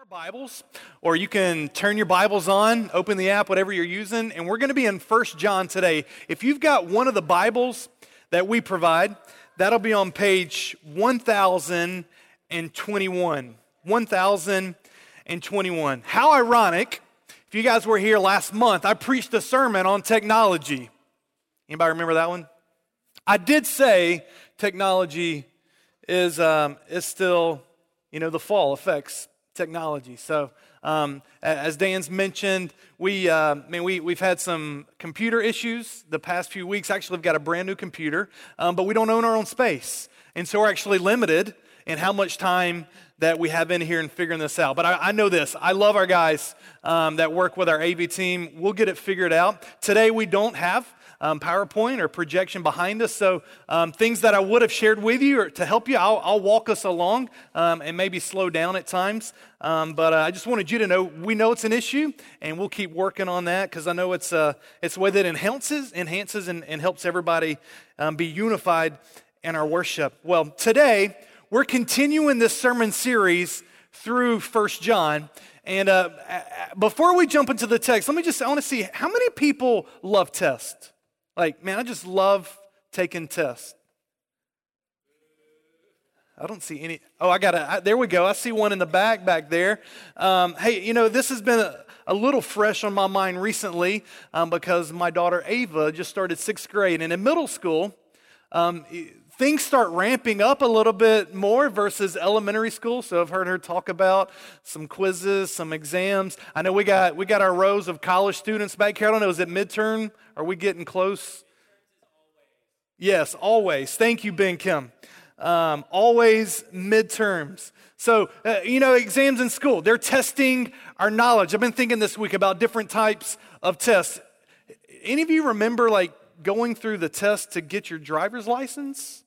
our Bibles, or you can turn your Bibles on, open the app, whatever you're using, and we're going to be in First John today. If you've got one of the Bibles that we provide, that'll be on page 1021. 1021. How ironic, if you guys were here last month, I preached a sermon on technology. Anybody remember that one? I did say technology is, um, is still, you know, the fall affects technology. So, um, as Dan's mentioned, we, uh, man, we, we've had some computer issues the past few weeks. Actually, we've got a brand new computer, um, but we don't own our own space. And so we're actually limited in how much time that we have in here and figuring this out. But I, I know this. I love our guys um, that work with our AV team. We'll get it figured out. Today, we don't have um, PowerPoint or projection behind us. So, um, things that I would have shared with you or to help you, I'll, I'll walk us along um, and maybe slow down at times. Um, but uh, I just wanted you to know we know it's an issue and we'll keep working on that because I know it's, uh, it's a way that enhances, enhances and, and helps everybody um, be unified in our worship. Well, today we're continuing this sermon series through First John. And uh, before we jump into the text, let me just, I want to see how many people love tests? Like, man, I just love taking tests. I don't see any. Oh, I got it. There we go. I see one in the back back there. Um, hey, you know, this has been a, a, little fresh on my mind recently um, because my daughter Ava just started sixth grade. And in middle school, um, things start ramping up a little bit more versus elementary school. So I've heard her talk about some quizzes, some exams. I know we got we got our rows of college students back here. I don't know, is it midterm? Are we getting close? Yes, always. Thank you, Ben Kim. Um, always midterms. So, uh, you know, exams in school, they're testing our knowledge. I've been thinking this week about different types of tests. Any of you remember like going through the test to get your driver's license?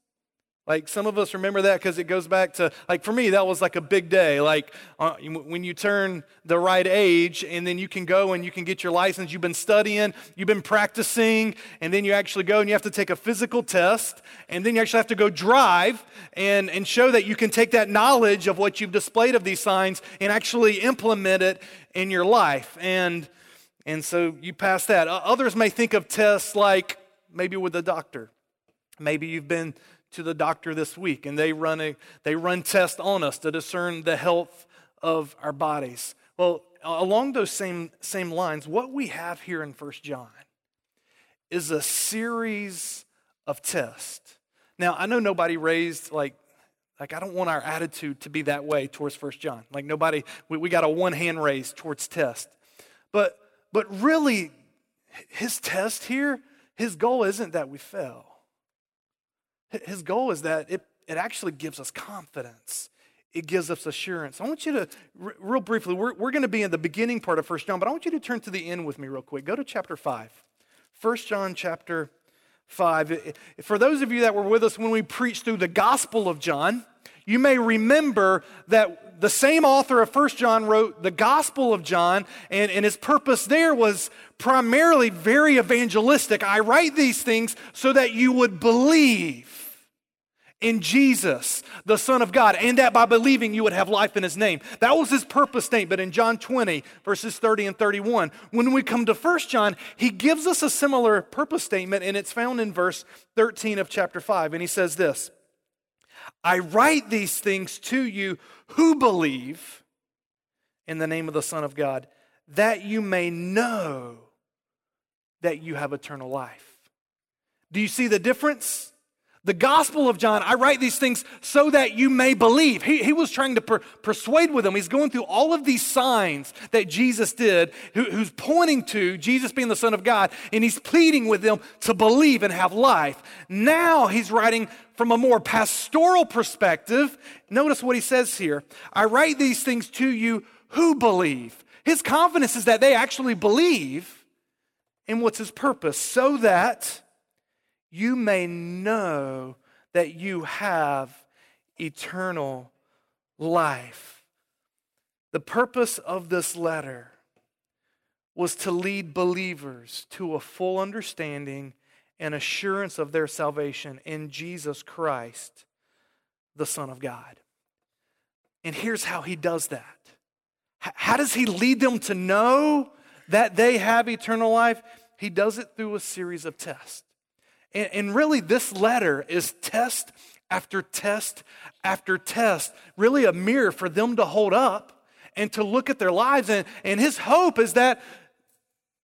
Like some of us remember that because it goes back to, like for me, that was like a big day. Like uh, when you turn the right age and then you can go and you can get your license. You've been studying, you've been practicing, and then you actually go and you have to take a physical test. And then you actually have to go drive and, and show that you can take that knowledge of what you've displayed of these signs and actually implement it in your life. And, and so you pass that. Others may think of tests like maybe with a doctor. Maybe you've been to the doctor this week and they run, a, they run tests on us to discern the health of our bodies. Well, along those same, same lines, what we have here in First John is a series of tests. Now, I know nobody raised like like I don't want our attitude to be that way towards First John. Like nobody, we, we got a one hand raised towards test. But but really, his test here, his goal isn't that we fail. His goal is that it, it actually gives us confidence. It gives us assurance. I want you to, r- real briefly, we're, we're going to be in the beginning part of First John, but I want you to turn to the end with me real quick. Go to chapter 5. 1 John chapter 5. For those of you that were with us when we preached through the Gospel of John, you may remember that the same author of First John wrote the Gospel of John, and, and his purpose there was primarily very evangelistic. I write these things so that you would believe in Jesus, the Son of God, and that by believing you would have life in His name. That was His purpose statement in John 20, verses 30 and 31. When we come to 1 John, He gives us a similar purpose statement, and it's found in verse 13 of chapter 5. And He says this I write these things to you who believe in the name of the Son of God, that you may know that you have eternal life. Do you see the difference? The Gospel of John, I write these things so that you may believe. He, he was trying to per, persuade with them. He's going through all of these signs that Jesus did, who, who's pointing to Jesus being the Son of God, and he's pleading with them to believe and have life. Now he's writing from a more pastoral perspective. Notice what he says here I write these things to you who believe. His confidence is that they actually believe in what's his purpose, so that you may know that you have eternal life. The purpose of this letter was to lead believers to a full understanding and assurance of their salvation in Jesus Christ, the Son of God. And here's how he does that How does he lead them to know that they have eternal life? He does it through a series of tests. And, and really, this letter is test after test after test, really a mirror for them to hold up and to look at their lives. And, and his hope is that,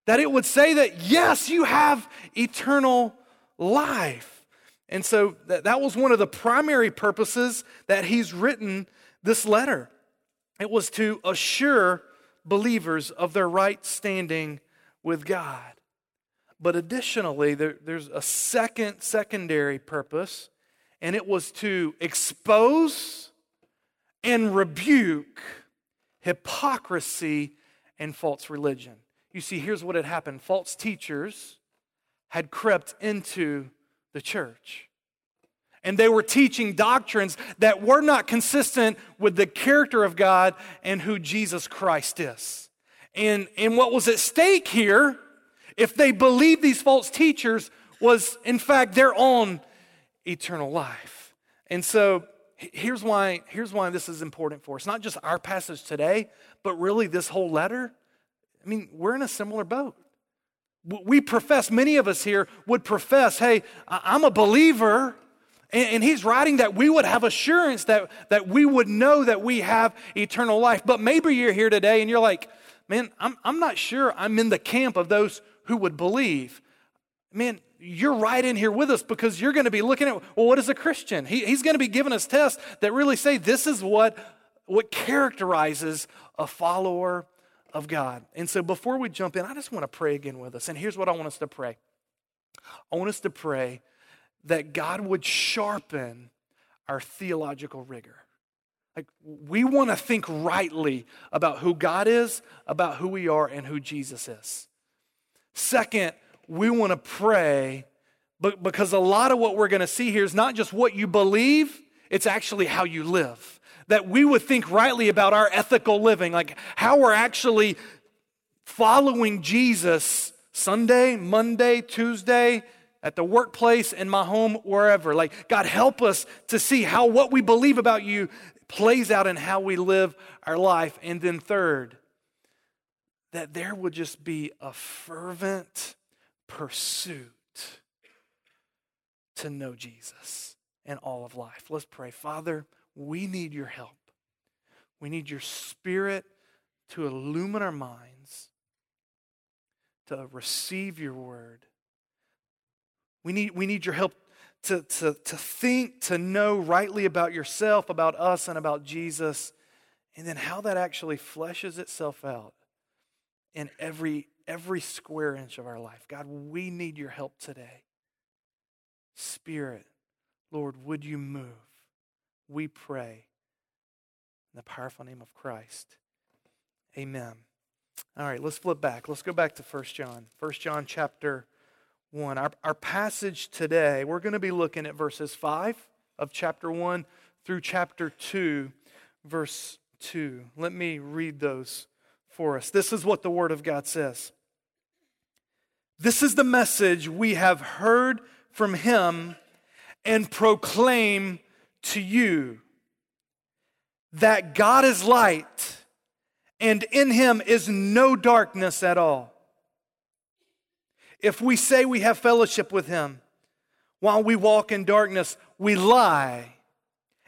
that it would say that, yes, you have eternal life. And so that, that was one of the primary purposes that he's written this letter. It was to assure believers of their right standing with God. But additionally, there, there's a second secondary purpose, and it was to expose and rebuke hypocrisy and false religion. You see, here's what had happened false teachers had crept into the church and they were teaching doctrines that were not consistent with the character of God and who Jesus Christ is. And, and what was at stake here, if they believed these false teachers, was in fact their own eternal life. And so here's why, here's why this is important for us. Not just our passage today, but really this whole letter. I mean, we're in a similar boat. We profess, many of us here would profess, hey, I'm a believer. And, he's writing that we would have assurance that, that we would know that we have eternal life. But maybe you're here today and you're like, man, I'm, I'm not sure I'm in the camp of those who would believe. Man, you're right in here with us because you're going to be looking at, well, what is a Christian? He, he's going to be giving us tests that really say this is what, what characterizes a follower of God. And so before we jump in, I just want to pray again with us. And here's what I want us to pray I want us to pray that God would sharpen our theological rigor. Like, we want to think rightly about who God is, about who we are, and who Jesus is. Second, we want to pray but because a lot of what we're going to see here is not just what you believe, it's actually how you live. That we would think rightly about our ethical living, like how we're actually following Jesus Sunday, Monday, Tuesday, at the workplace, in my home, wherever. Like, God, help us to see how what we believe about you plays out in how we live our life. And then, third, that there would just be a fervent pursuit to know Jesus in all of life. Let's pray. Father, we need your help. We need your spirit to illumine our minds, to receive your word we need, we need your help to, to, to think, to know rightly about yourself, about us, and about Jesus, and then how that actually fleshes itself out in every, every square inch of our life. God, we need your help today. Spirit, Lord, would you move? We pray in the powerful name of Christ. Amen. All right, let's flip back. Let's go back to 1 John. 1 John chapter 1. Our, our passage today, we're going to be looking at verses 5 of chapter 1 through chapter 2, verse 2. Let me read those for us. This is what the Word of God says. This is the message we have heard from Him and proclaim to you that God is light and in Him is no darkness at all. If we say we have fellowship with him while we walk in darkness, we lie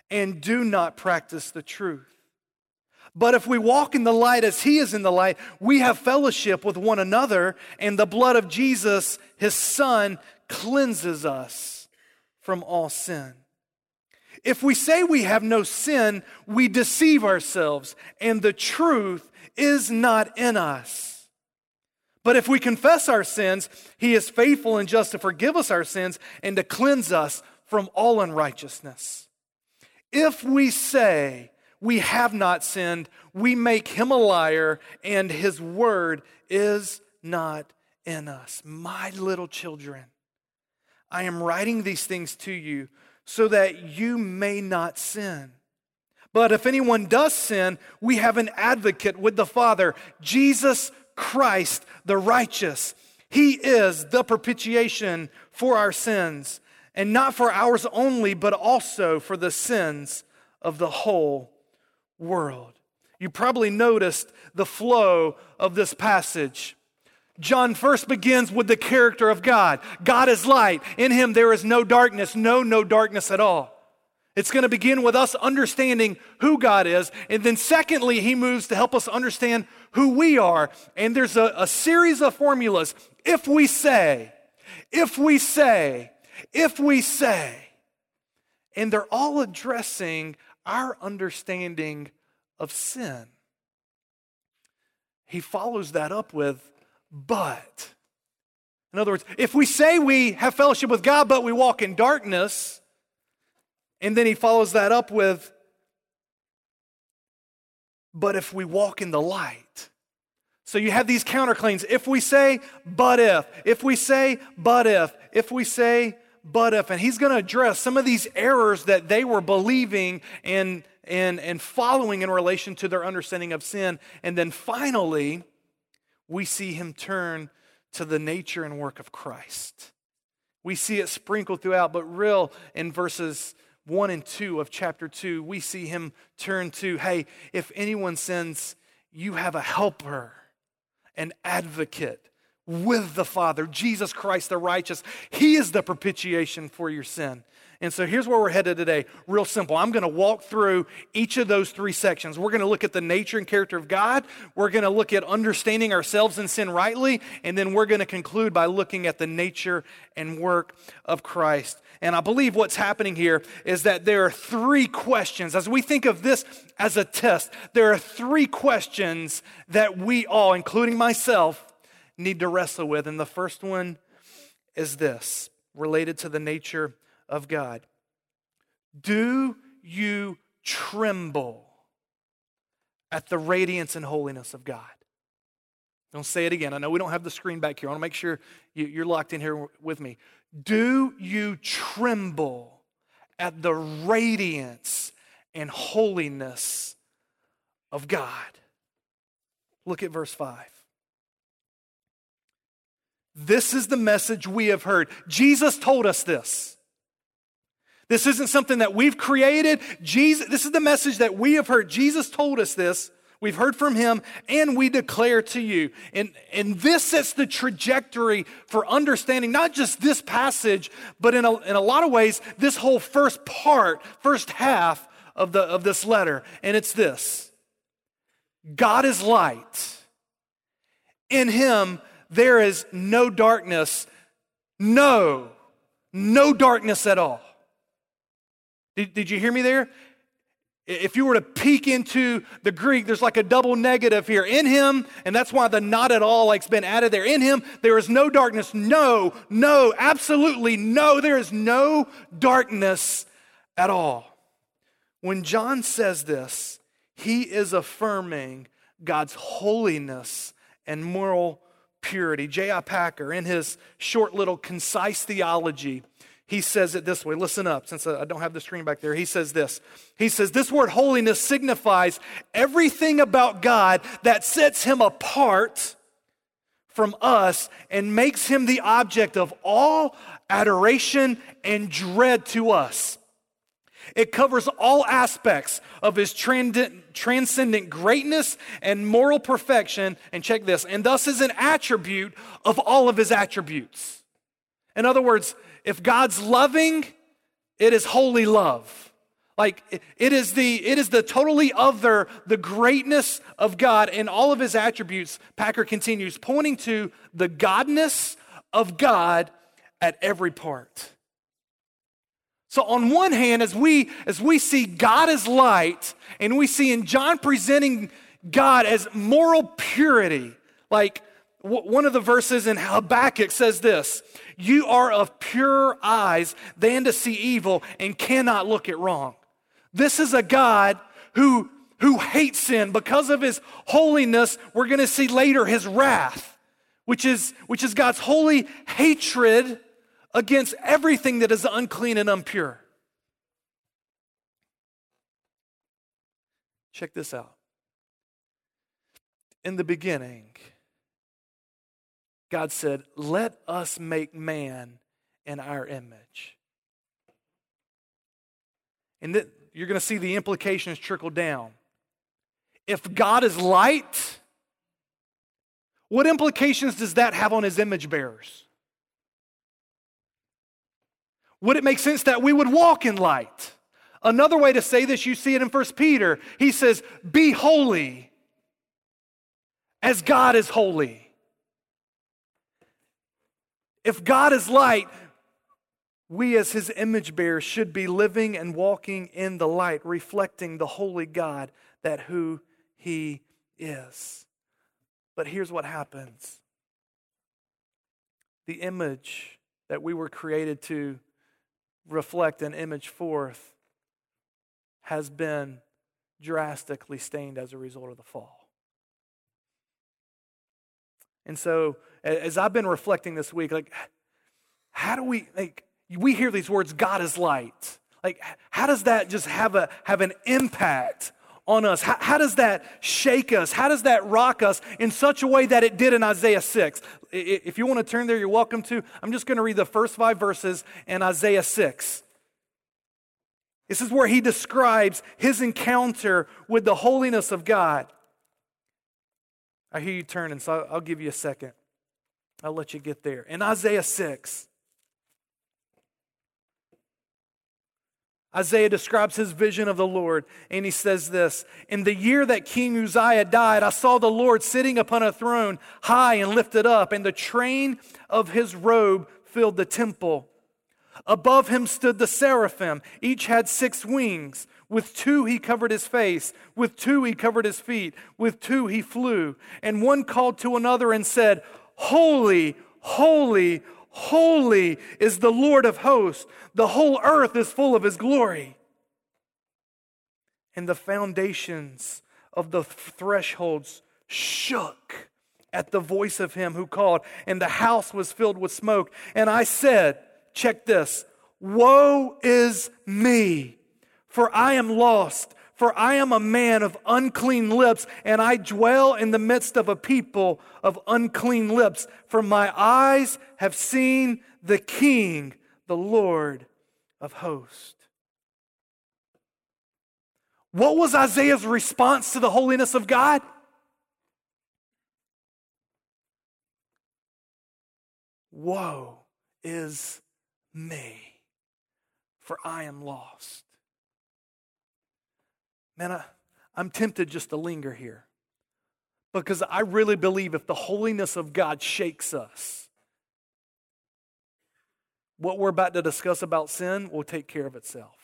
and do not practice the truth. But if we walk in the light as he is in the light, we have fellowship with one another, and the blood of Jesus, his son, cleanses us from all sin. If we say we have no sin, we deceive ourselves, and the truth is not in us. But if we confess our sins, he is faithful and just to forgive us our sins and to cleanse us from all unrighteousness. If we say we have not sinned, we make him a liar and his word is not in us. My little children, I am writing these things to you so that you may not sin. But if anyone does sin, we have an advocate with the Father, Jesus Christ the righteous. He is the propitiation for our sins, and not for ours only, but also for the sins of the whole world. You probably noticed the flow of this passage. John first begins with the character of God. God is light. In him there is no darkness, no, no darkness at all. It's going to begin with us understanding who God is. And then, secondly, he moves to help us understand who we are. And there's a, a series of formulas. If we say, if we say, if we say, and they're all addressing our understanding of sin. He follows that up with, but. In other words, if we say we have fellowship with God, but we walk in darkness, and then he follows that up with, but if we walk in the light. So you have these counterclaims. If we say, but if, if we say, but if, if we say, but if. And he's going to address some of these errors that they were believing and, and, and following in relation to their understanding of sin. And then finally, we see him turn to the nature and work of Christ. We see it sprinkled throughout, but real in verses 1 and 2 of chapter 2, we see him turn to hey, if anyone sins, you have a helper, an advocate with the Father, Jesus Christ the righteous. He is the propitiation for your sin. And so here's where we're headed today. Real simple. I'm going to walk through each of those three sections. We're going to look at the nature and character of God. We're going to look at understanding ourselves and sin rightly. And then we're going to conclude by looking at the nature and work of Christ. And I believe what's happening here is that there are three questions. As we think of this as a test, there are three questions that we all, including myself, need to wrestle with. And the first one is this related to the nature of God. Do you tremble at the radiance and holiness of God? Don't say it again. I know we don't have the screen back here. I want to make sure you're locked in here with me. Do you tremble at the radiance and holiness of God? Look at verse 5. This is the message we have heard. Jesus told us this. This isn't something that we've created. Jesus, this is the message that we have heard. Jesus told us this. We've heard from him and we declare to you. And, and this sets the trajectory for understanding not just this passage, but in a, in a lot of ways, this whole first part, first half of, the, of this letter. And it's this God is light. In him, there is no darkness, no, no darkness at all. Did, did you hear me there? If you were to peek into the Greek, there's like a double negative here. In him, and that's why the not at all like's been added there. In him, there is no darkness. No, no, absolutely no. There is no darkness at all. When John says this, he is affirming God's holiness and moral purity. J.I. Packer, in his short little concise theology, he says it this way. Listen up, since I don't have the screen back there. He says this. He says, This word holiness signifies everything about God that sets him apart from us and makes him the object of all adoration and dread to us. It covers all aspects of his transcendent greatness and moral perfection. And check this, and thus is an attribute of all of his attributes. In other words, if God's loving, it is holy love. Like it is the it is the totally other, the greatness of God and all of his attributes, Packer continues, pointing to the godness of God at every part. So on one hand, as we as we see God as light, and we see in John presenting God as moral purity, like one of the verses in Habakkuk says this You are of pure eyes than to see evil and cannot look at wrong. This is a God who, who hates sin. Because of his holiness, we're going to see later his wrath, which is, which is God's holy hatred against everything that is unclean and impure. Check this out. In the beginning, God said, Let us make man in our image. And th- you're going to see the implications trickle down. If God is light, what implications does that have on his image bearers? Would it make sense that we would walk in light? Another way to say this, you see it in 1 Peter. He says, Be holy as God is holy. If God is light, we as his image bearers should be living and walking in the light, reflecting the holy God that who he is. But here's what happens the image that we were created to reflect an image forth has been drastically stained as a result of the fall. And so, as I've been reflecting this week, like, how do we, like, we hear these words, God is light. Like, how does that just have, a, have an impact on us? How, how, does that shake us? How does that rock us in such a way that it did in Isaiah 6? If you want to turn there, you're welcome to. I'm just going to read the first five verses in Isaiah 6. This is where he describes his encounter with the holiness of God. I hear you turning, so I'll give you a second. I'll let you get there. In Isaiah 6, Isaiah describes his vision of the Lord, and he says this In the year that King Uzziah died, I saw the Lord sitting upon a throne, high and lifted up, and the train of his robe filled the temple. Above him stood the seraphim. Each had six wings. With two he covered his face. With two he covered his feet. With two he flew. And one called to another and said, Holy, holy, holy is the Lord of hosts. The whole earth is full of his glory. And the foundations of the thresholds shook at the voice of him who called, and the house was filled with smoke. And I said, check this Woe is me, for I am lost. For I am a man of unclean lips, and I dwell in the midst of a people of unclean lips. For my eyes have seen the King, the Lord of hosts. What was Isaiah's response to the holiness of God? Woe is me, for I am lost. Man, I, I'm tempted just to linger here because I really believe if the holiness of God shakes us, what we're about to discuss about sin will take care of itself.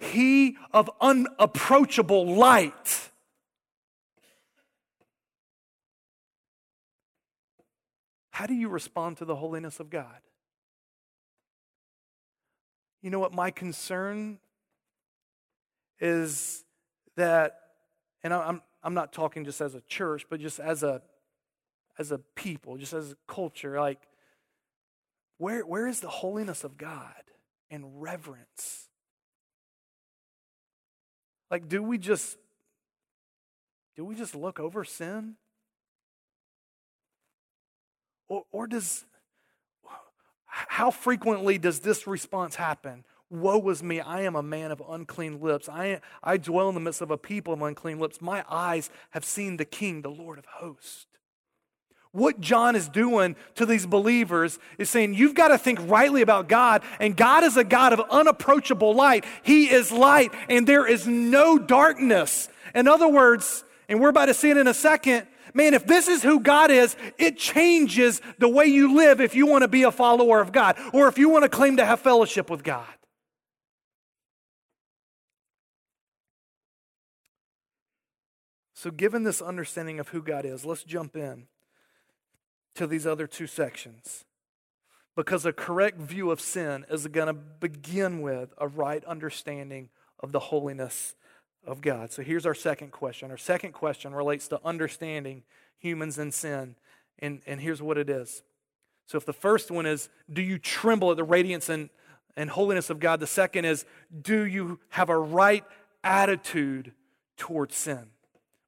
He of unapproachable light How do you respond to the holiness of God? You know what? My concern is that, and I'm, I'm not talking just as a church, but just as a, as a people, just as a culture, like, where, where is the holiness of God and reverence? Like, do we just, do we just look over sin? Or, or does, how frequently does this response happen? Woe is me, I am a man of unclean lips. I, I dwell in the midst of a people of unclean lips. My eyes have seen the King, the Lord of hosts. What John is doing to these believers is saying, You've got to think rightly about God, and God is a God of unapproachable light. He is light, and there is no darkness. In other words, and we're about to see it in a second, man, if this is who God is, it changes the way you live if you want to be a follower of God or if you want to claim to have fellowship with God. So, given this understanding of who God is, let's jump in to these other two sections. Because a correct view of sin is going to begin with a right understanding of the holiness of God. So here's our second question. Our second question relates to understanding humans and sin. And, and here's what it is. So if the first one is, do you tremble at the radiance and, and holiness of God? The second is, do you have a right attitude towards sin?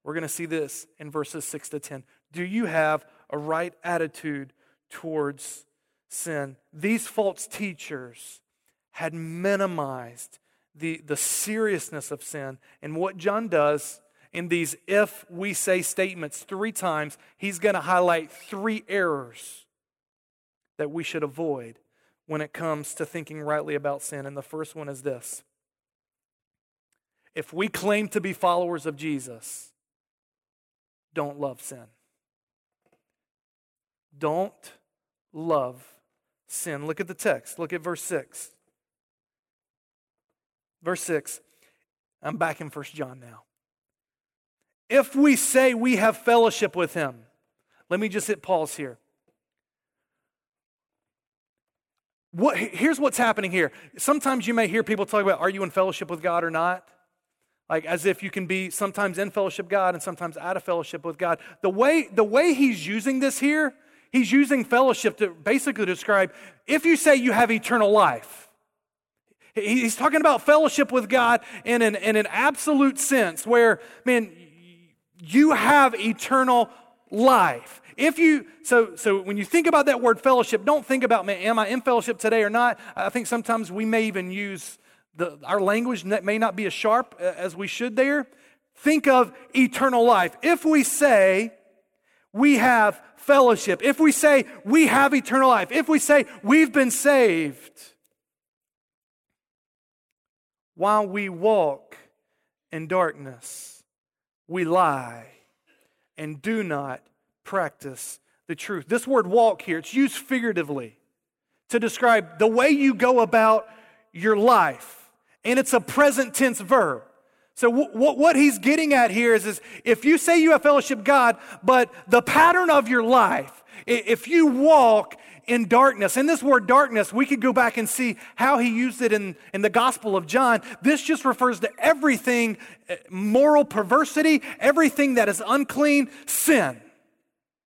We're going to see this in verses 6 to 10. Do you have a right attitude towards sin? These false teachers had minimized the, the seriousness of sin. And what John does in these if we say statements three times, he's going to highlight three errors that we should avoid when it comes to thinking rightly about sin. And the first one is this if we claim to be followers of Jesus, don't love sin. Don't love sin. Look at the text. Look at verse 6. Verse 6. I'm back in First John now. If we say we have fellowship with him, let me just hit pause here. What, here's what's happening here. Sometimes you may hear people talk about, are you in fellowship with God or not? Like as if you can be sometimes in fellowship God and sometimes out of fellowship with God. The way, the way he's using this here, he's using fellowship to basically describe if you say you have eternal life. He's talking about fellowship with God in an, in an absolute sense where, man, you have eternal life. If you so so when you think about that word fellowship, don't think about man, am I in fellowship today or not? I think sometimes we may even use the our language may not be as sharp as we should there. Think of eternal life. If we say we have fellowship, if we say we have eternal life, if we say we've been saved, while we walk in darkness, we lie and do not practice the truth. This word walk here, it's used figuratively to describe the way you go about your life. And it's a present tense verb. So, w- w- what he's getting at here is, is if you say you have fellowship God, but the pattern of your life, if you walk in darkness. In this word darkness, we could go back and see how he used it in, in the Gospel of John. This just refers to everything eh, moral perversity, everything that is unclean, sin.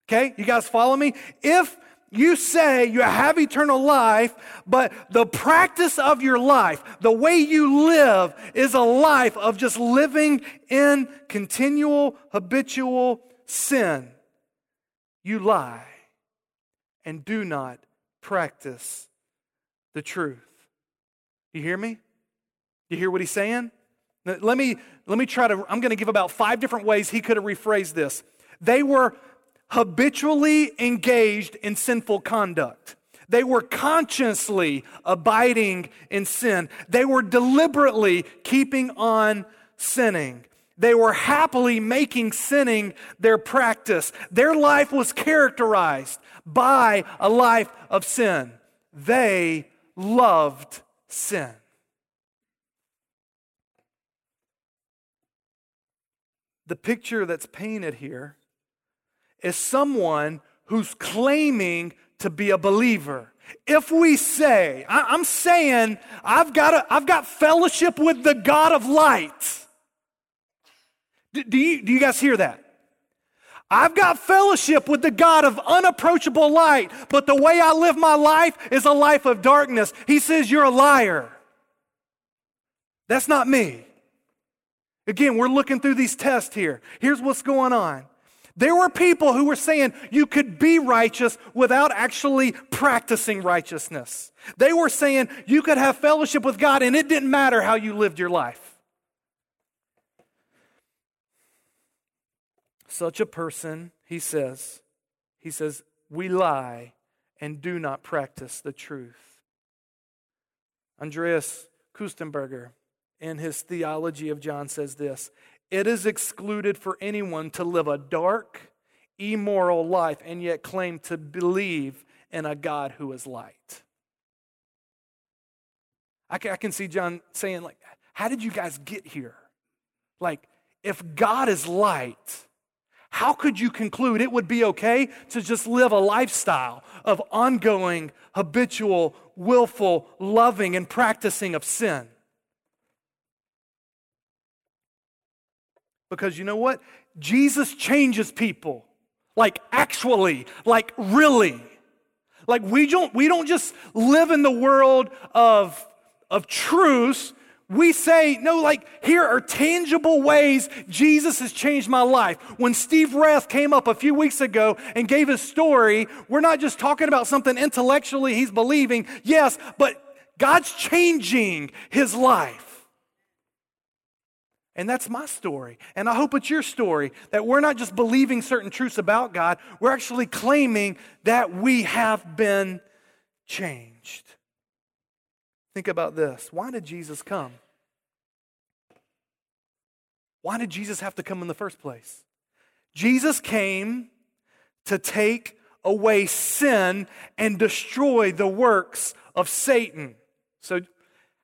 Okay, you guys follow me? If you say you have eternal life, but the practice of your life, the way you live, is a life of just living in continual, habitual sin. You lie and do not practice the truth. You hear me? You hear what he's saying? Let me, let me try to, I'm going to give about five different ways he could have rephrased this. They were habitually engaged in sinful conduct. They were consciously abiding in sin. They were deliberately keeping on sinning. They were happily making sinning their practice. Their life was characterized by a life of sin. They loved sin. The picture that's painted here is someone who's claiming to be a believer. If we say, I'm saying, I've got, a, I've got fellowship with the God of light. Do you, do you guys hear that? I've got fellowship with the God of unapproachable light, but the way I live my life is a life of darkness. He says, You're a liar. That's not me. Again, we're looking through these tests here. Here's what's going on. There were people who were saying you could be righteous without actually practicing righteousness. They were saying you could have fellowship with God and it didn't matter how you lived your life. Such a person, he says, he says, we lie and do not practice the truth. Andreas Köstenberger, in his theology of John, says this It is excluded for anyone to live a dark, immoral life and yet claim to believe in a God who is light. I can see John saying, like, how did you guys get here? Like, if God is light, how could you conclude it would be okay to just live a lifestyle of ongoing, habitual, willful, loving, and practicing of sin? Because you know what? Jesus changes people. Like actually, like really. Like we don't we don't just live in the world of of truths we say, no, like, here are tangible ways Jesus has changed my life. When Steve Rath came up a few weeks ago and gave his story, we're not just talking about something intellectually he's believing, yes, but God's changing his life. And that's my story. And I hope it's your story that we're not just believing certain truths about God, we're actually claiming that we have been changed. Think about this. Why did Jesus come? Why did Jesus have to come in the first place? Jesus came to take away sin and destroy the works of Satan. So,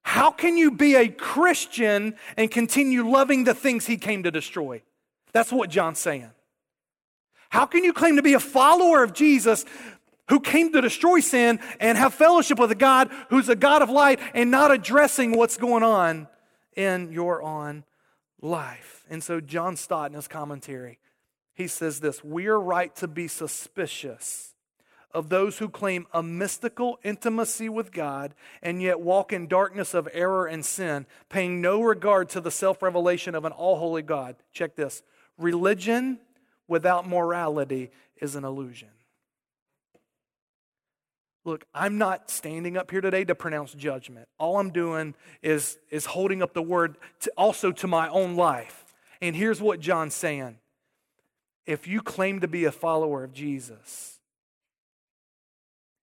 how can you be a Christian and continue loving the things he came to destroy? That's what John's saying. How can you claim to be a follower of Jesus who came to destroy sin and have fellowship with a God who's a God of light and not addressing what's going on in your own life? And so, John Stott in his commentary he says this We are right to be suspicious of those who claim a mystical intimacy with God and yet walk in darkness of error and sin, paying no regard to the self revelation of an all holy God. Check this religion without morality is an illusion. Look, I'm not standing up here today to pronounce judgment. All I'm doing is, is holding up the word to, also to my own life. And here's what John's saying if you claim to be a follower of Jesus,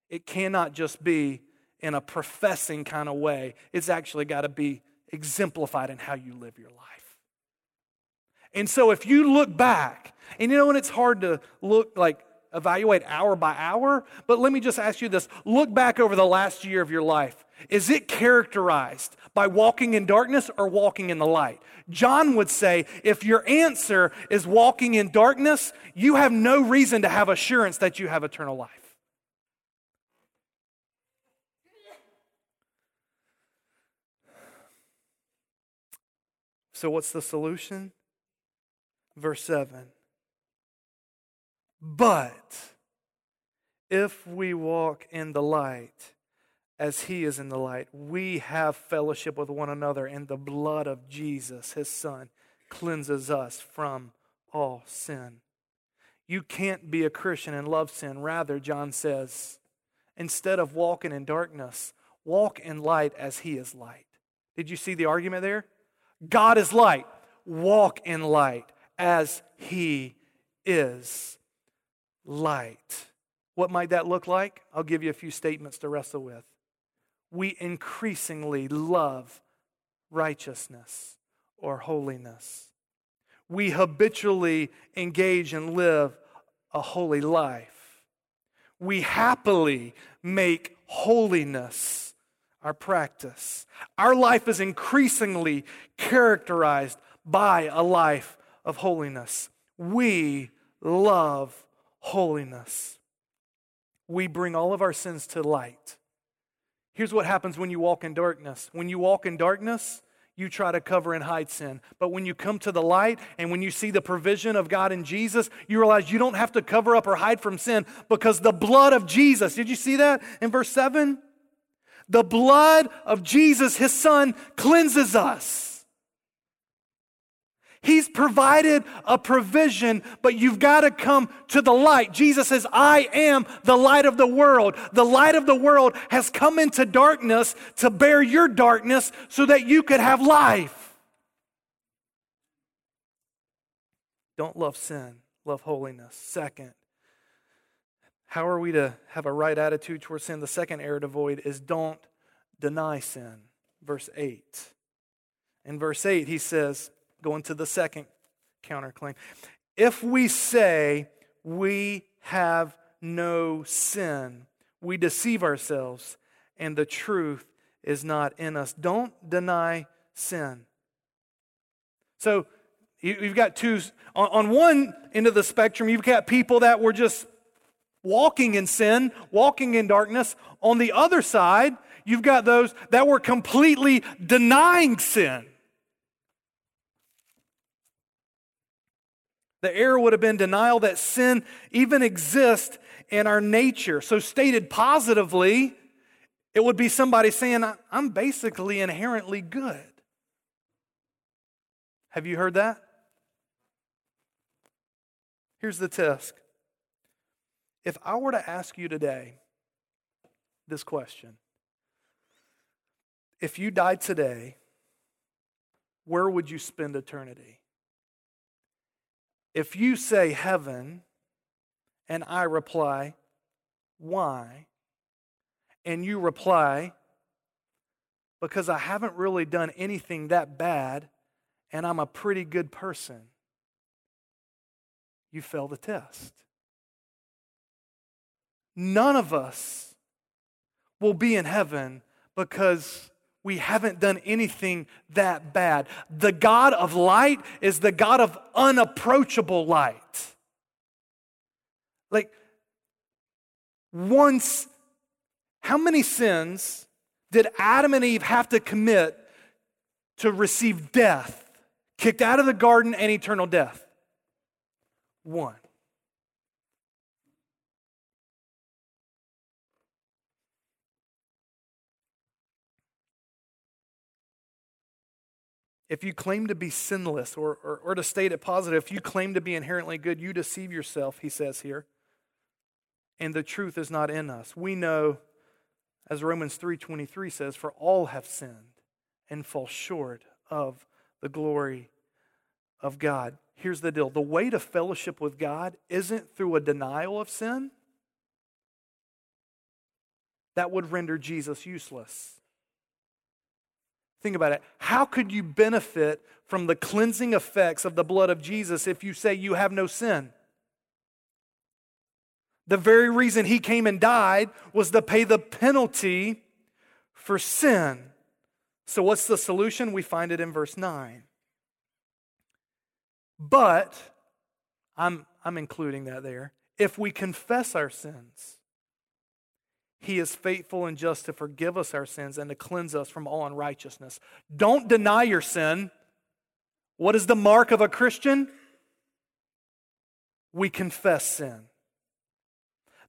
it cannot just be in a professing kind of way. It's actually got to be exemplified in how you live your life. And so if you look back, and you know, when it's hard to look like evaluate hour by hour, but let me just ask you this look back over the last year of your life. Is it characterized by walking in darkness or walking in the light? John would say if your answer is walking in darkness, you have no reason to have assurance that you have eternal life. So, what's the solution? Verse 7 But if we walk in the light, as he is in the light. We have fellowship with one another, and the blood of Jesus, his son, cleanses us from all sin. You can't be a Christian and love sin. Rather, John says, instead of walking in darkness, walk in light as he is light. Did you see the argument there? God is light. Walk in light as he is light. What might that look like? I'll give you a few statements to wrestle with we increasingly love righteousness or holiness. We habitually engage and live a holy life. We happily make holiness our practice. Our life is increasingly characterized by a life of holiness. We love holiness. We bring all of our sins to light Here's what happens when you walk in darkness. When you walk in darkness, you try to cover and hide sin. But when you come to the light and when you see the provision of God in Jesus, you realize you don't have to cover up or hide from sin because the blood of Jesus, did you see that in verse 7? The blood of Jesus, his son, cleanses us. He's provided a provision, but you've got to come to the light. Jesus says, I am the light of the world. The light of the world has come into darkness to bear your darkness so that you could have life. Don't love sin, love holiness. Second, how are we to have a right attitude towards sin? The second error to avoid is don't deny sin. Verse 8. In verse 8, he says, Going to the second counterclaim. If we say we have no sin, we deceive ourselves and the truth is not in us. Don't deny sin. So you've got two, on one end of the spectrum, you've got people that were just walking in sin, walking in darkness. On the other side, you've got those that were completely denying sin. The error would have been denial that sin even exists in our nature. So, stated positively, it would be somebody saying, I'm basically inherently good. Have you heard that? Here's the test. If I were to ask you today this question, if you died today, where would you spend eternity? If you say heaven, and I reply, why? And you reply, because I haven't really done anything that bad and I'm a pretty good person, you fail the test. None of us will be in heaven because we haven't done anything that bad. The God of light is the God of unapproachable light. Like, once, how many sins did Adam and Eve have to commit to receive death? Kicked out of the garden and eternal death? One. If you claim to be sinless, or, or, or, to state it positive, if you claim to be inherently good, you deceive yourself, he says here. And the truth is not in us. We know, as Romans 3.23 says, for all have sinned and fall short of the glory of God. Here's the deal the way to fellowship with God isn't through a denial of sin. That would render Jesus useless. Think about it. How could you benefit from the cleansing effects of the blood of Jesus if you say you have no sin? The very reason he came and died was to pay the penalty for sin. So, what's the solution? We find it in verse 9. But, I'm, I'm including that there. If we confess our sins, he is faithful and just to forgive us our sins and to cleanse us from all unrighteousness. Don't deny your sin. What is the mark of a Christian? We confess sin.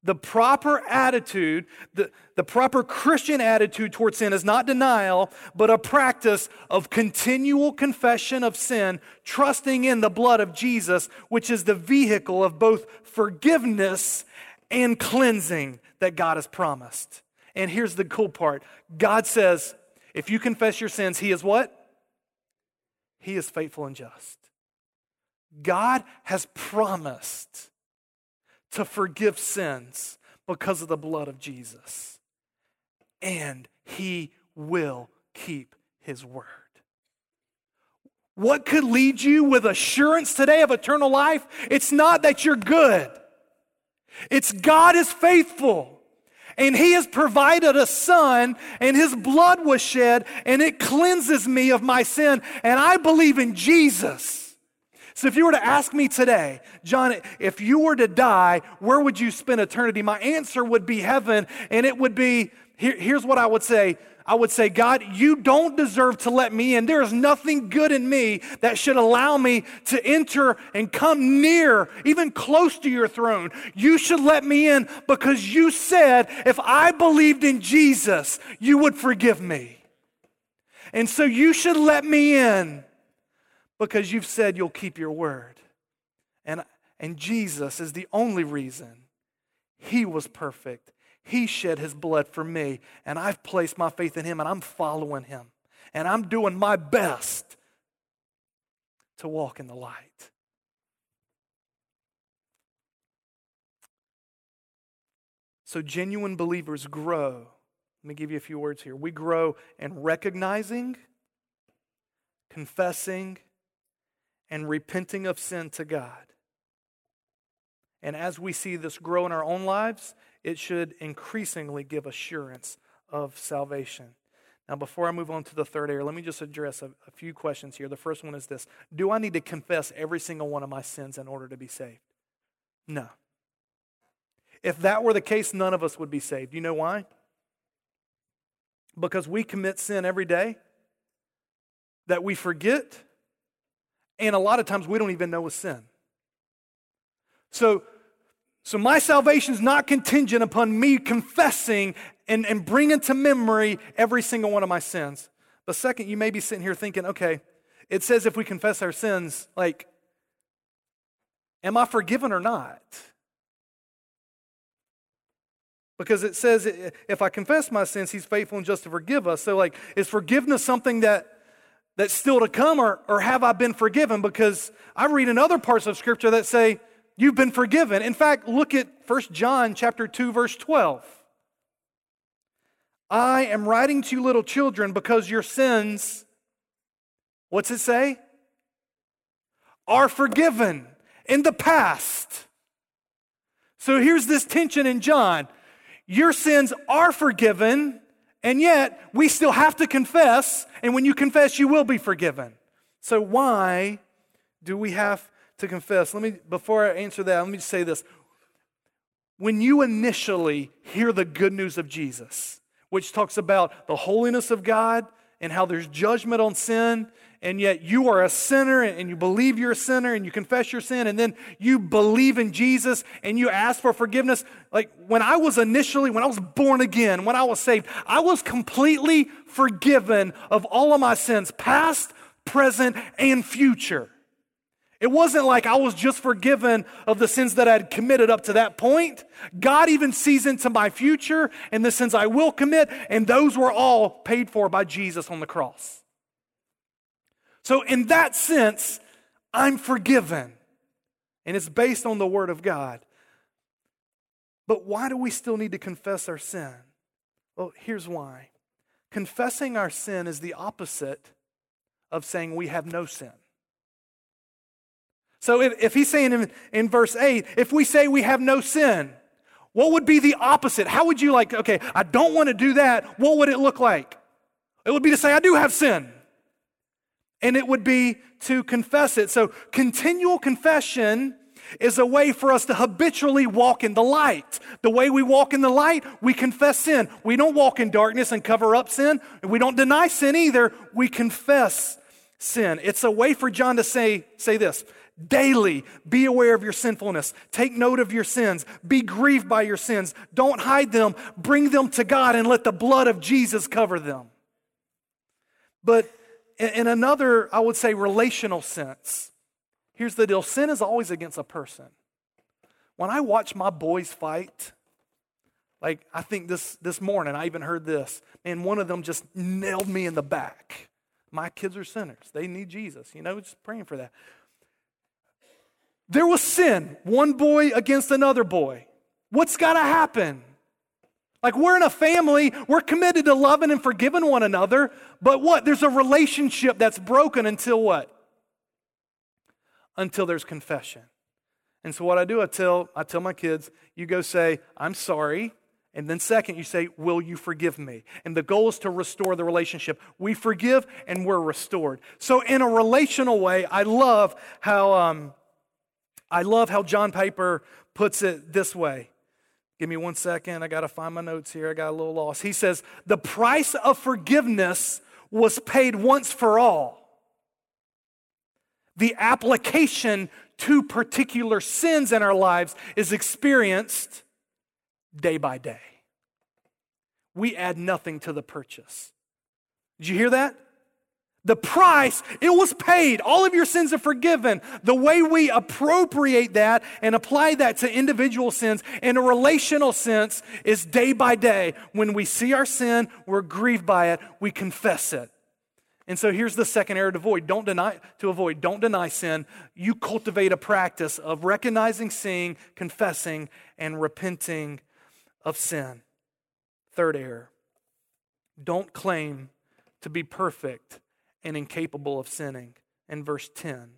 The proper attitude, the, the proper Christian attitude towards sin is not denial, but a practice of continual confession of sin, trusting in the blood of Jesus, which is the vehicle of both forgiveness and cleansing that God has promised. And here's the cool part God says, if you confess your sins, He is what? He is faithful and just. God has promised to forgive sins because of the blood of Jesus. And He will keep His word. What could lead you with assurance today of eternal life? It's not that you're good. It's God is faithful. And he has provided a son, and his blood was shed, and it cleanses me of my sin. And I believe in Jesus. So if you were to ask me today, John, if you were to die, where would you spend eternity? My answer would be heaven, and it would be here, here's what I would say I would say, God, you don't deserve to let me in. There is nothing good in me that should allow me to enter and come near, even close to your throne. You should let me in because you said if I believed in Jesus, you would forgive me. And so you should let me in because you've said you'll keep your word. And, and Jesus is the only reason he was perfect he shed his blood for me, and I've placed my faith in him, and I'm following him. And I'm doing my best to walk in the light. So, genuine believers grow. Let me give you a few words here. We grow in recognizing, confessing, and repenting of sin to God. And as we see this grow in our own lives, it should increasingly give assurance of salvation. Now, before I move on to the third area, let me just address a, a, few questions here. The first one is this Do I need to confess every single one of my sins in order to be saved? No. If that were the case, none of us would be saved. You know why? Because we commit sin every day that we forget, and a lot of times we don't even know is sin. So, so my salvation is not contingent upon me confessing and, and bringing to memory every single one of my sins. But second, you may be sitting here thinking, okay, it says if we confess our sins, like, am I forgiven or not? Because it says if I confess my sins, he's faithful and just to forgive us. So, like, is forgiveness something that that's still to come, or, or have I been forgiven? Because I read in other parts of Scripture that say, You've been forgiven. In fact, look at 1 John chapter 2, verse 12. I am writing to you, little children, because your sins, what's it say? Are forgiven in the past. So here's this tension in John. Your sins are forgiven, and yet we still have to confess, and when you confess, you will be forgiven. So why do we have to confess? Let me before I answer that, let me just say this. When you initially hear the good news of Jesus, which talks about the holiness of God and how there's judgment on sin, and yet you are a sinner and you believe you're a sinner and you confess your sin, and then you believe in Jesus and you ask for forgiveness. Like when I was initially, when I was born again, when I was saved, I was completely forgiven of all of my sins, past, present, and future. It wasn't like I was just forgiven of the sins that I had committed up to that point. God even sees into my future and the sins I will commit, and those were all paid for by Jesus on the cross. So, in that sense, I'm forgiven. And it's based on the Word of God. But why do we still need to confess our sin? Well, here's why. Confessing our sin is the opposite of saying we have no sin. So if, if he's saying in, in verse 8, if we say we have no sin, what would be the opposite? How would you like, okay, I don't want to do that. What would it look like? It would be to say, I do have sin and it would be to confess it. So, continual confession is a way for us to habitually walk in the light. The way we walk in the light, we confess sin. We don't walk in darkness and cover up sin. We don't deny sin either. We confess sin. It's a way for John to say, say this daily be aware of your sinfulness take note of your sins be grieved by your sins don't hide them bring them to god and let the blood of jesus cover them but in another, I would say, relational sense, here's the deal sin is always against a person. When I watch my boys fight, like I think this, this morning, I even heard this, and one of them just nailed me in the back. My kids are sinners. They need Jesus. You know, just praying for that. There was sin, one boy against another boy. What's got to happen? Like we're in a family, we're committed to loving and forgiving one another, but what? There's a relationship that's broken until what? Until there's confession. And so what I do, I tell I tell my kids, you go say, "I'm sorry." And then second, you say, "Will you forgive me?" And the goal is to restore the relationship. We forgive and we're restored. So in a relational way, I love how um, I love how John Piper puts it this way. Give me one second. I got to find my notes here. I got a little lost. He says, The price of forgiveness was paid once for all. The application to particular sins in our lives is experienced day by day. We add nothing to the purchase. Did you hear that? The price, it was paid. All of your sins are forgiven. The way we appropriate that and apply that to individual sins in a relational sense is day by day. When we see our sin, we're grieved by it, we confess it. And so here's the second area to avoid. Don't deny to avoid. Don't deny sin. You cultivate a practice of recognizing, seeing, confessing, and repenting of sin. Third error. Don't claim to be perfect and incapable of sinning. In verse 10,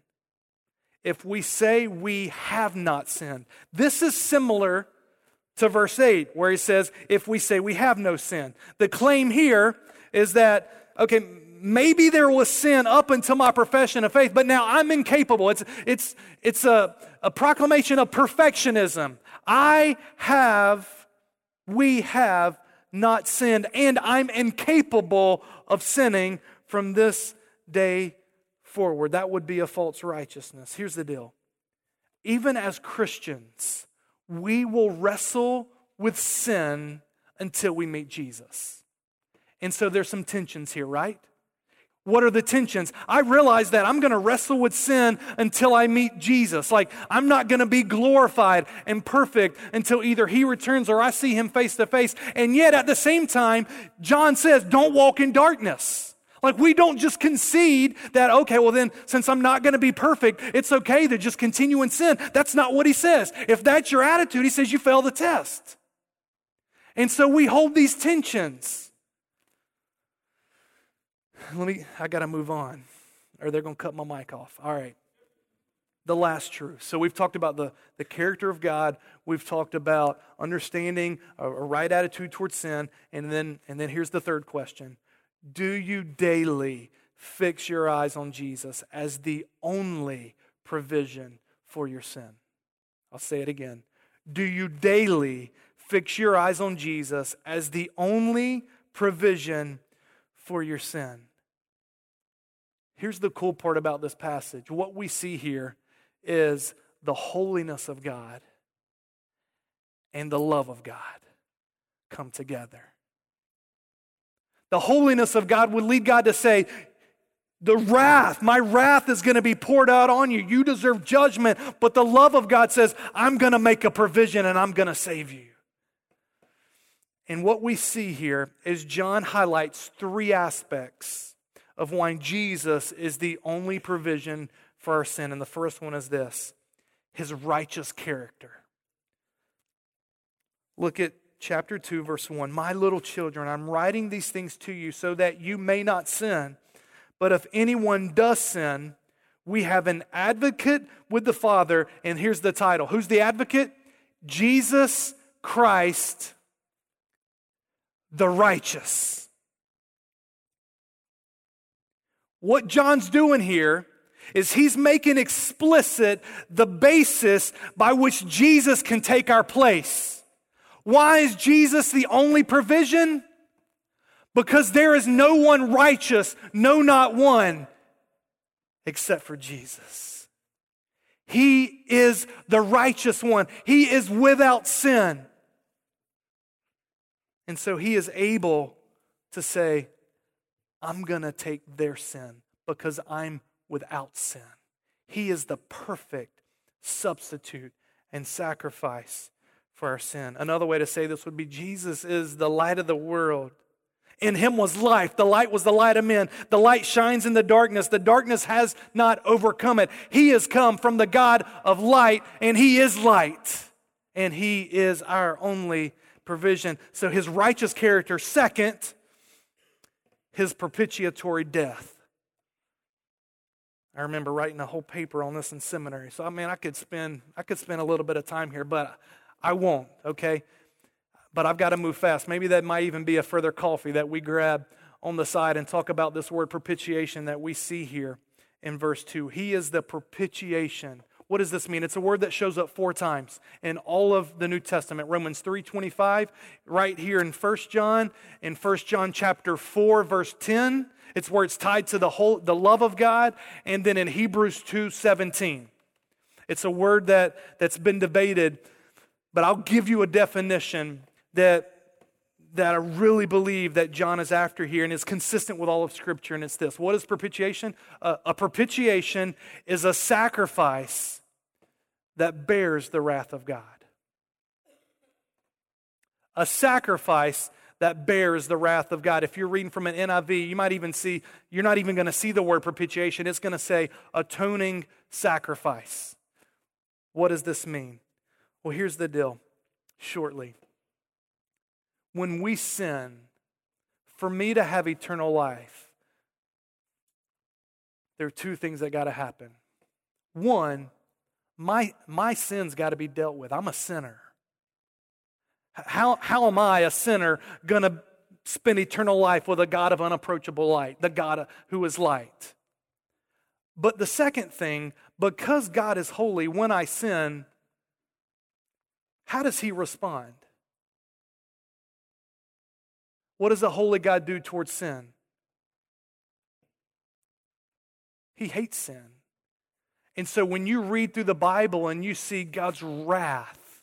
if we say we have not sinned, this is similar to verse 8, where he says, if we say we have no sin. The claim here is that, okay, maybe there was sin up until my profession of faith, but now I'm incapable. It's, it's, it's a, a proclamation of perfectionism. I have, we have not sinned, and I'm incapable of sinning from this day forward. That would be a false righteousness. Here's the deal even as Christians, we will wrestle with sin until we meet Jesus. And so there's some tensions here, right? What are the tensions? I realize that I'm going to wrestle with sin until I meet Jesus. Like, I'm not going to be glorified and perfect until either He returns or I see Him face to face. And yet, at the same time, John says, don't walk in darkness. Like, we don't just concede that, okay, well, then, since I'm not going to be perfect, it's okay to just continue in sin. That's not what he says. If that's your attitude, he says you fail the test. And so we hold these tensions. Let me, I got to move on, or they're going to cut my mic off. All right. The last truth. So we've talked about the, the character of God. We've talked about understanding a, a right attitude towards sin. And then, and then here's the third question do you daily fix your eyes on Jesus as the only provision for your sin? I'll say it again. Do you daily fix your eyes on Jesus as the only provision for your sin? Here's the cool part about this passage. What we see here is the holiness of God and the love of God come together. The holiness of God would lead God to say, The wrath, my wrath is going to be poured out on you. You deserve judgment. But the love of God says, I'm going to make a provision and I'm going to save you. And what we see here is John highlights three aspects of why Jesus is the only provision for our sin. And the first one is this his righteous character. Look at chapter 2, verse 1. My little children, I'm writing these things to you so that you may not sin. But if anyone does sin, we have an advocate with the Father. And here's the title Who's the advocate? Jesus Christ, the righteous. What John's doing here is he's making explicit the basis by which Jesus can take our place. Why is Jesus the only provision? Because there is no one righteous, no, not one, except for Jesus. He is the righteous one, He is without sin. And so He is able to say, I'm going to take their sin because I'm without sin. He is the perfect substitute and sacrifice for our sin. Another way to say this would be Jesus is the light of the world. In him was life. The light was the light of men. The light shines in the darkness. The darkness has not overcome it. He has come from the God of light, and he is light. And he is our only provision. So his righteous character. Second, his propitiatory death. I remember writing a whole paper on this in seminary. So I mean I could spend I could spend a little bit of time here, but I won't, okay? But I've got to move fast. Maybe that might even be a further coffee that we grab on the side and talk about this word propitiation that we see here in verse 2. He is the propitiation. What does this mean? It's a word that shows up four times in all of the New Testament. Romans 3:25, right here in 1 John, in 1 John chapter 4 verse 10, it's where it's tied to the whole the love of God, and then in Hebrews 2:17. It's a word that that's been debated but I'll give you a definition that, that I really believe that John is after here and is consistent with all of Scripture, and it's this. What is propitiation? Uh, a propitiation is a sacrifice that bears the wrath of God. A sacrifice that bears the wrath of God. If you're reading from an NIV, you might even see, you're not even going to see the word propitiation. It's going to say atoning sacrifice. What does this mean? Well, here's the deal shortly. When we sin, for me to have eternal life, there are two things that got to happen. One, my, my sins got to be dealt with. I'm a sinner. How, how am I, a sinner, going to spend eternal life with a God of unapproachable light, the God who is light? But the second thing, because God is holy, when I sin, how does he respond? What does a holy God do towards sin? He hates sin. And so when you read through the Bible and you see God's wrath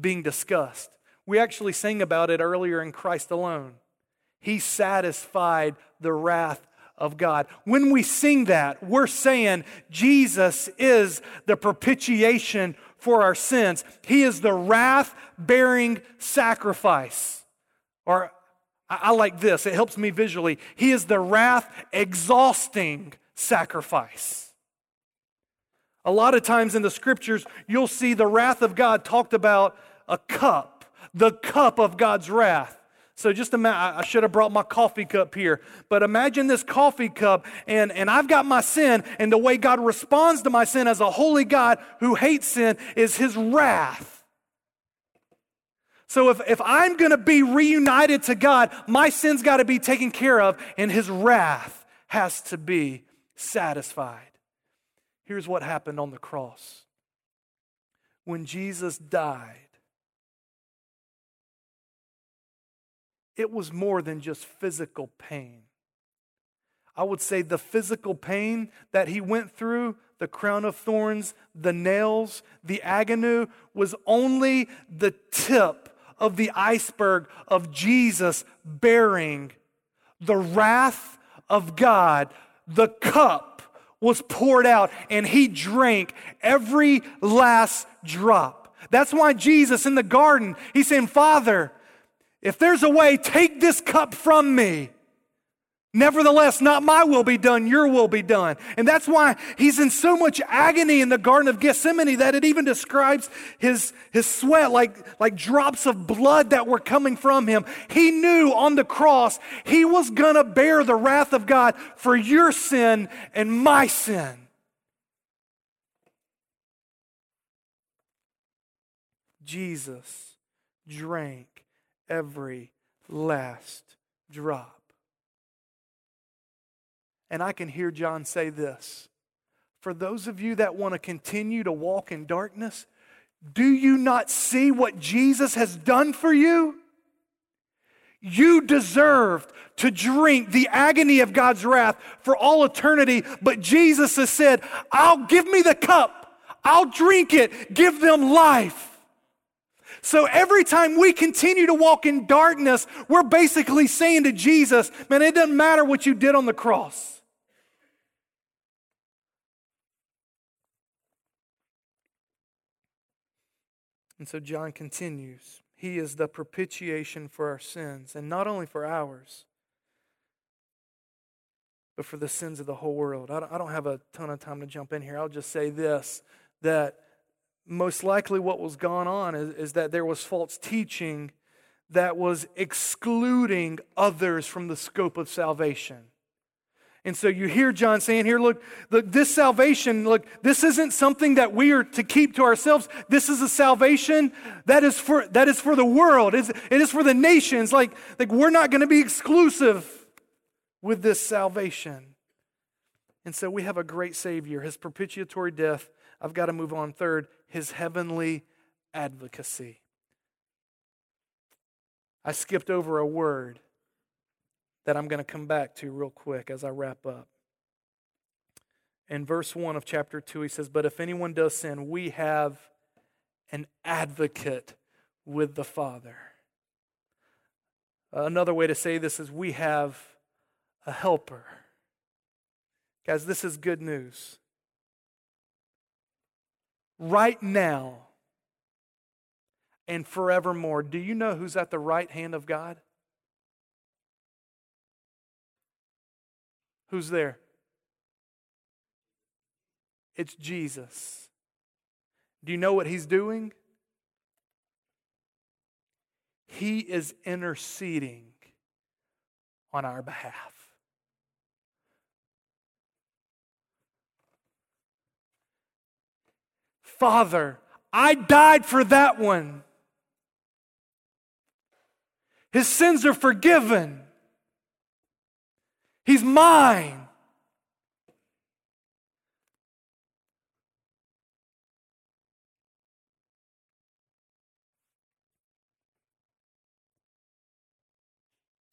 being discussed, we actually sang about it earlier in Christ alone. He satisfied the wrath of God. When we sing that, we're saying Jesus is the propitiation for our sins. He is the wrath bearing sacrifice. Or I, I like this, it helps me visually. He is the wrath exhausting sacrifice. A lot of times in the scriptures, you'll see the wrath of God talked about a cup, the cup of God's wrath. So just imagine, I should have brought my coffee cup here, but imagine this coffee cup, and, and I've got my sin, and the way God responds to my sin as a holy God who hates sin is his wrath. So if, if I'm going to be reunited to God, my sin's got to be taken care of, and his wrath has to be satisfied. Here's what happened on the cross. When Jesus died, it was more than just physical pain. I would say the physical pain that he went through, the crown of thorns, the nails, the agony, was only the tip of the iceberg of Jesus bearing the wrath of God, the cup was poured out and he drank every last drop. That's why Jesus in the garden, he's saying, Father, if there's a way, take this cup from me. Nevertheless, not my will be done, your will be done. And that's why he's in so much agony in the Garden of Gethsemane that it even describes his, his sweat like, like drops of blood that were coming from him. He knew on the cross he was going to bear the wrath of God for your sin and my sin. Jesus drank every last drop. And I can hear John say this For those of you that want to continue to walk in darkness, do you not see what Jesus has done for you? You deserved to drink the agony of God's wrath for all eternity, but Jesus has said, I'll give me the cup, I'll drink it, give them life. So every time we continue to walk in darkness, we're basically saying to Jesus, man, it doesn't matter what you did on the cross. And so John continues He is the propitiation for our sins, and not only for ours, but for the sins of the whole world. I don't have a ton of time to jump in here. I'll just say this that most likely what was going on is, is that there was false teaching that was excluding others from the scope of salvation. And so you hear John saying here, look, look, this salvation, look, this isn't something that we are to keep to ourselves. This is a salvation that is for that is for the world. It's, it is for the nations. Like, like we're not going to be exclusive with this salvation. And so we have a great Savior, his propitiatory death. I've got to move on. Third, his heavenly advocacy. I skipped over a word that I'm going to come back to real quick as I wrap up. In verse 1 of chapter 2, he says, But if anyone does sin, we have an advocate with the Father. Another way to say this is we have a helper. Guys, this is good news. Right now and forevermore, do you know who's at the right hand of God? Who's there? It's Jesus. Do you know what he's doing? He is interceding on our behalf. Father, I died for that one. His sins are forgiven. He's mine.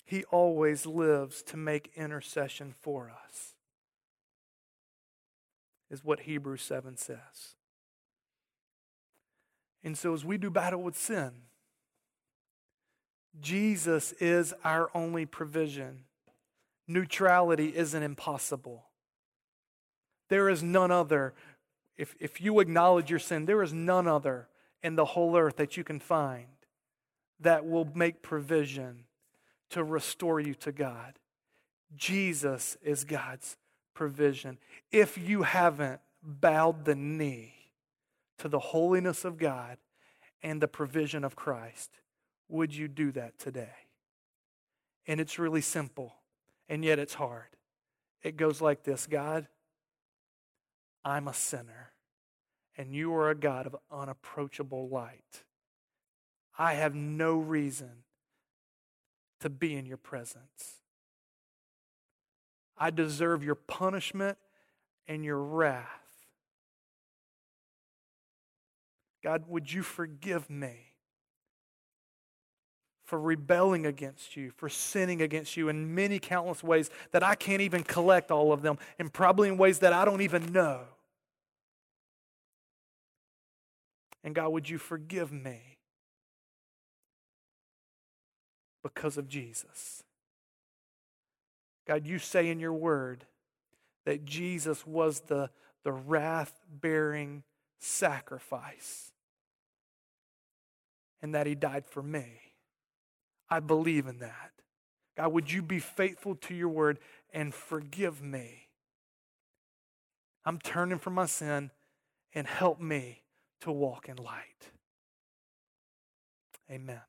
He always lives to make intercession for us, is what Hebrews 7 says. And so, as we do battle with sin, Jesus is our only provision neutrality isn't impossible. There is none other. If, if you acknowledge your sin, there is none other in the whole earth that you can find that will make provision to restore you to God. Jesus is God's provision. If you haven't bowed the knee to the holiness of God and the provision of Christ, would you do that today? And it's really simple, and yet it's hard. It goes like this God, I'm a sinner, and you are a God of unapproachable light. I have no reason to be in your presence. I deserve your punishment and your wrath. God, would you forgive me for rebelling against you, for sinning against you in many countless ways that I can't even collect all of them, and probably in ways that I don't even know? And God, would you forgive me because of Jesus? God, you say in your word that Jesus was the, the wrath bearing sacrifice and that he died for me. I believe in that. God, would you be faithful to your word and forgive me? I'm turning from my sin and help me to walk in light. Amen.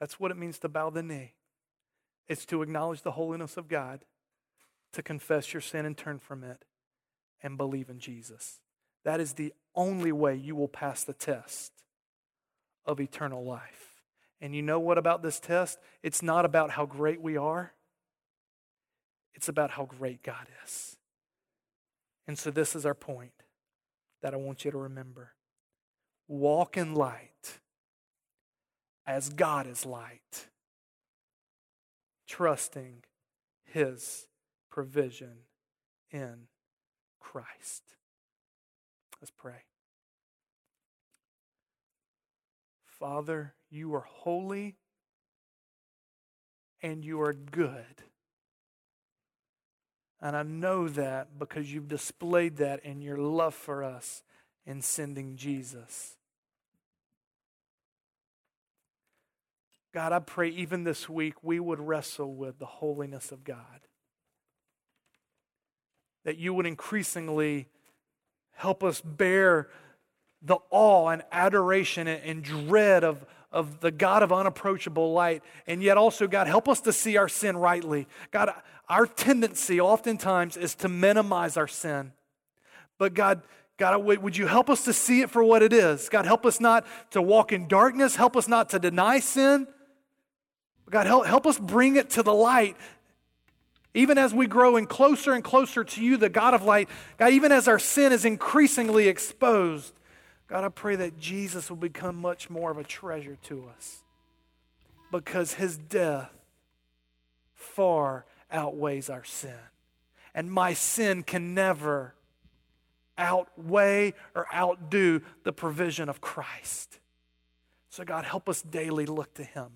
That's what it means to bow the knee. It's to acknowledge the holiness of God, to confess your sin and turn from it, and believe in Jesus. That is the only way you will pass the test of eternal life. And you know what about this test? It's not about how great we are, it's about how great God is. And so, this is our point that I want you to remember walk in light as God is light trusting his provision in Christ. Let's pray. Father, you are holy and you are good. And I know that because you've displayed that in your love for us in sending Jesus. God, I pray even this week we would wrestle with the holiness of God. That you would increasingly help us bear the awe and adoration and, dread of, of the God of unapproachable light. And yet also, God, help us to see our sin rightly. God, our tendency oftentimes is to minimize our sin. But God, God, would you help us to see it for what it is? God, help us not to walk in darkness. Help us not to deny sin. God, help, help us bring it to the light. Even as we grow in closer and closer to you, the God of light, God, even as our sin is increasingly exposed, God, I pray that Jesus will become much more of a treasure to us because his death far outweighs our sin. And my sin can never outweigh or outdo the provision of Christ. So, God, help us daily look to him.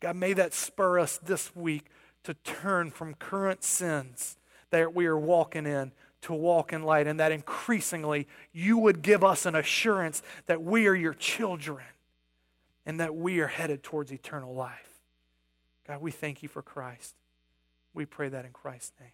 God, may that spur us this week to turn from current sins that we are walking in to walk in light, and that increasingly you would give us an assurance that we are your children and that we are headed towards eternal life. God, we thank you for Christ. We pray that in Christ's name.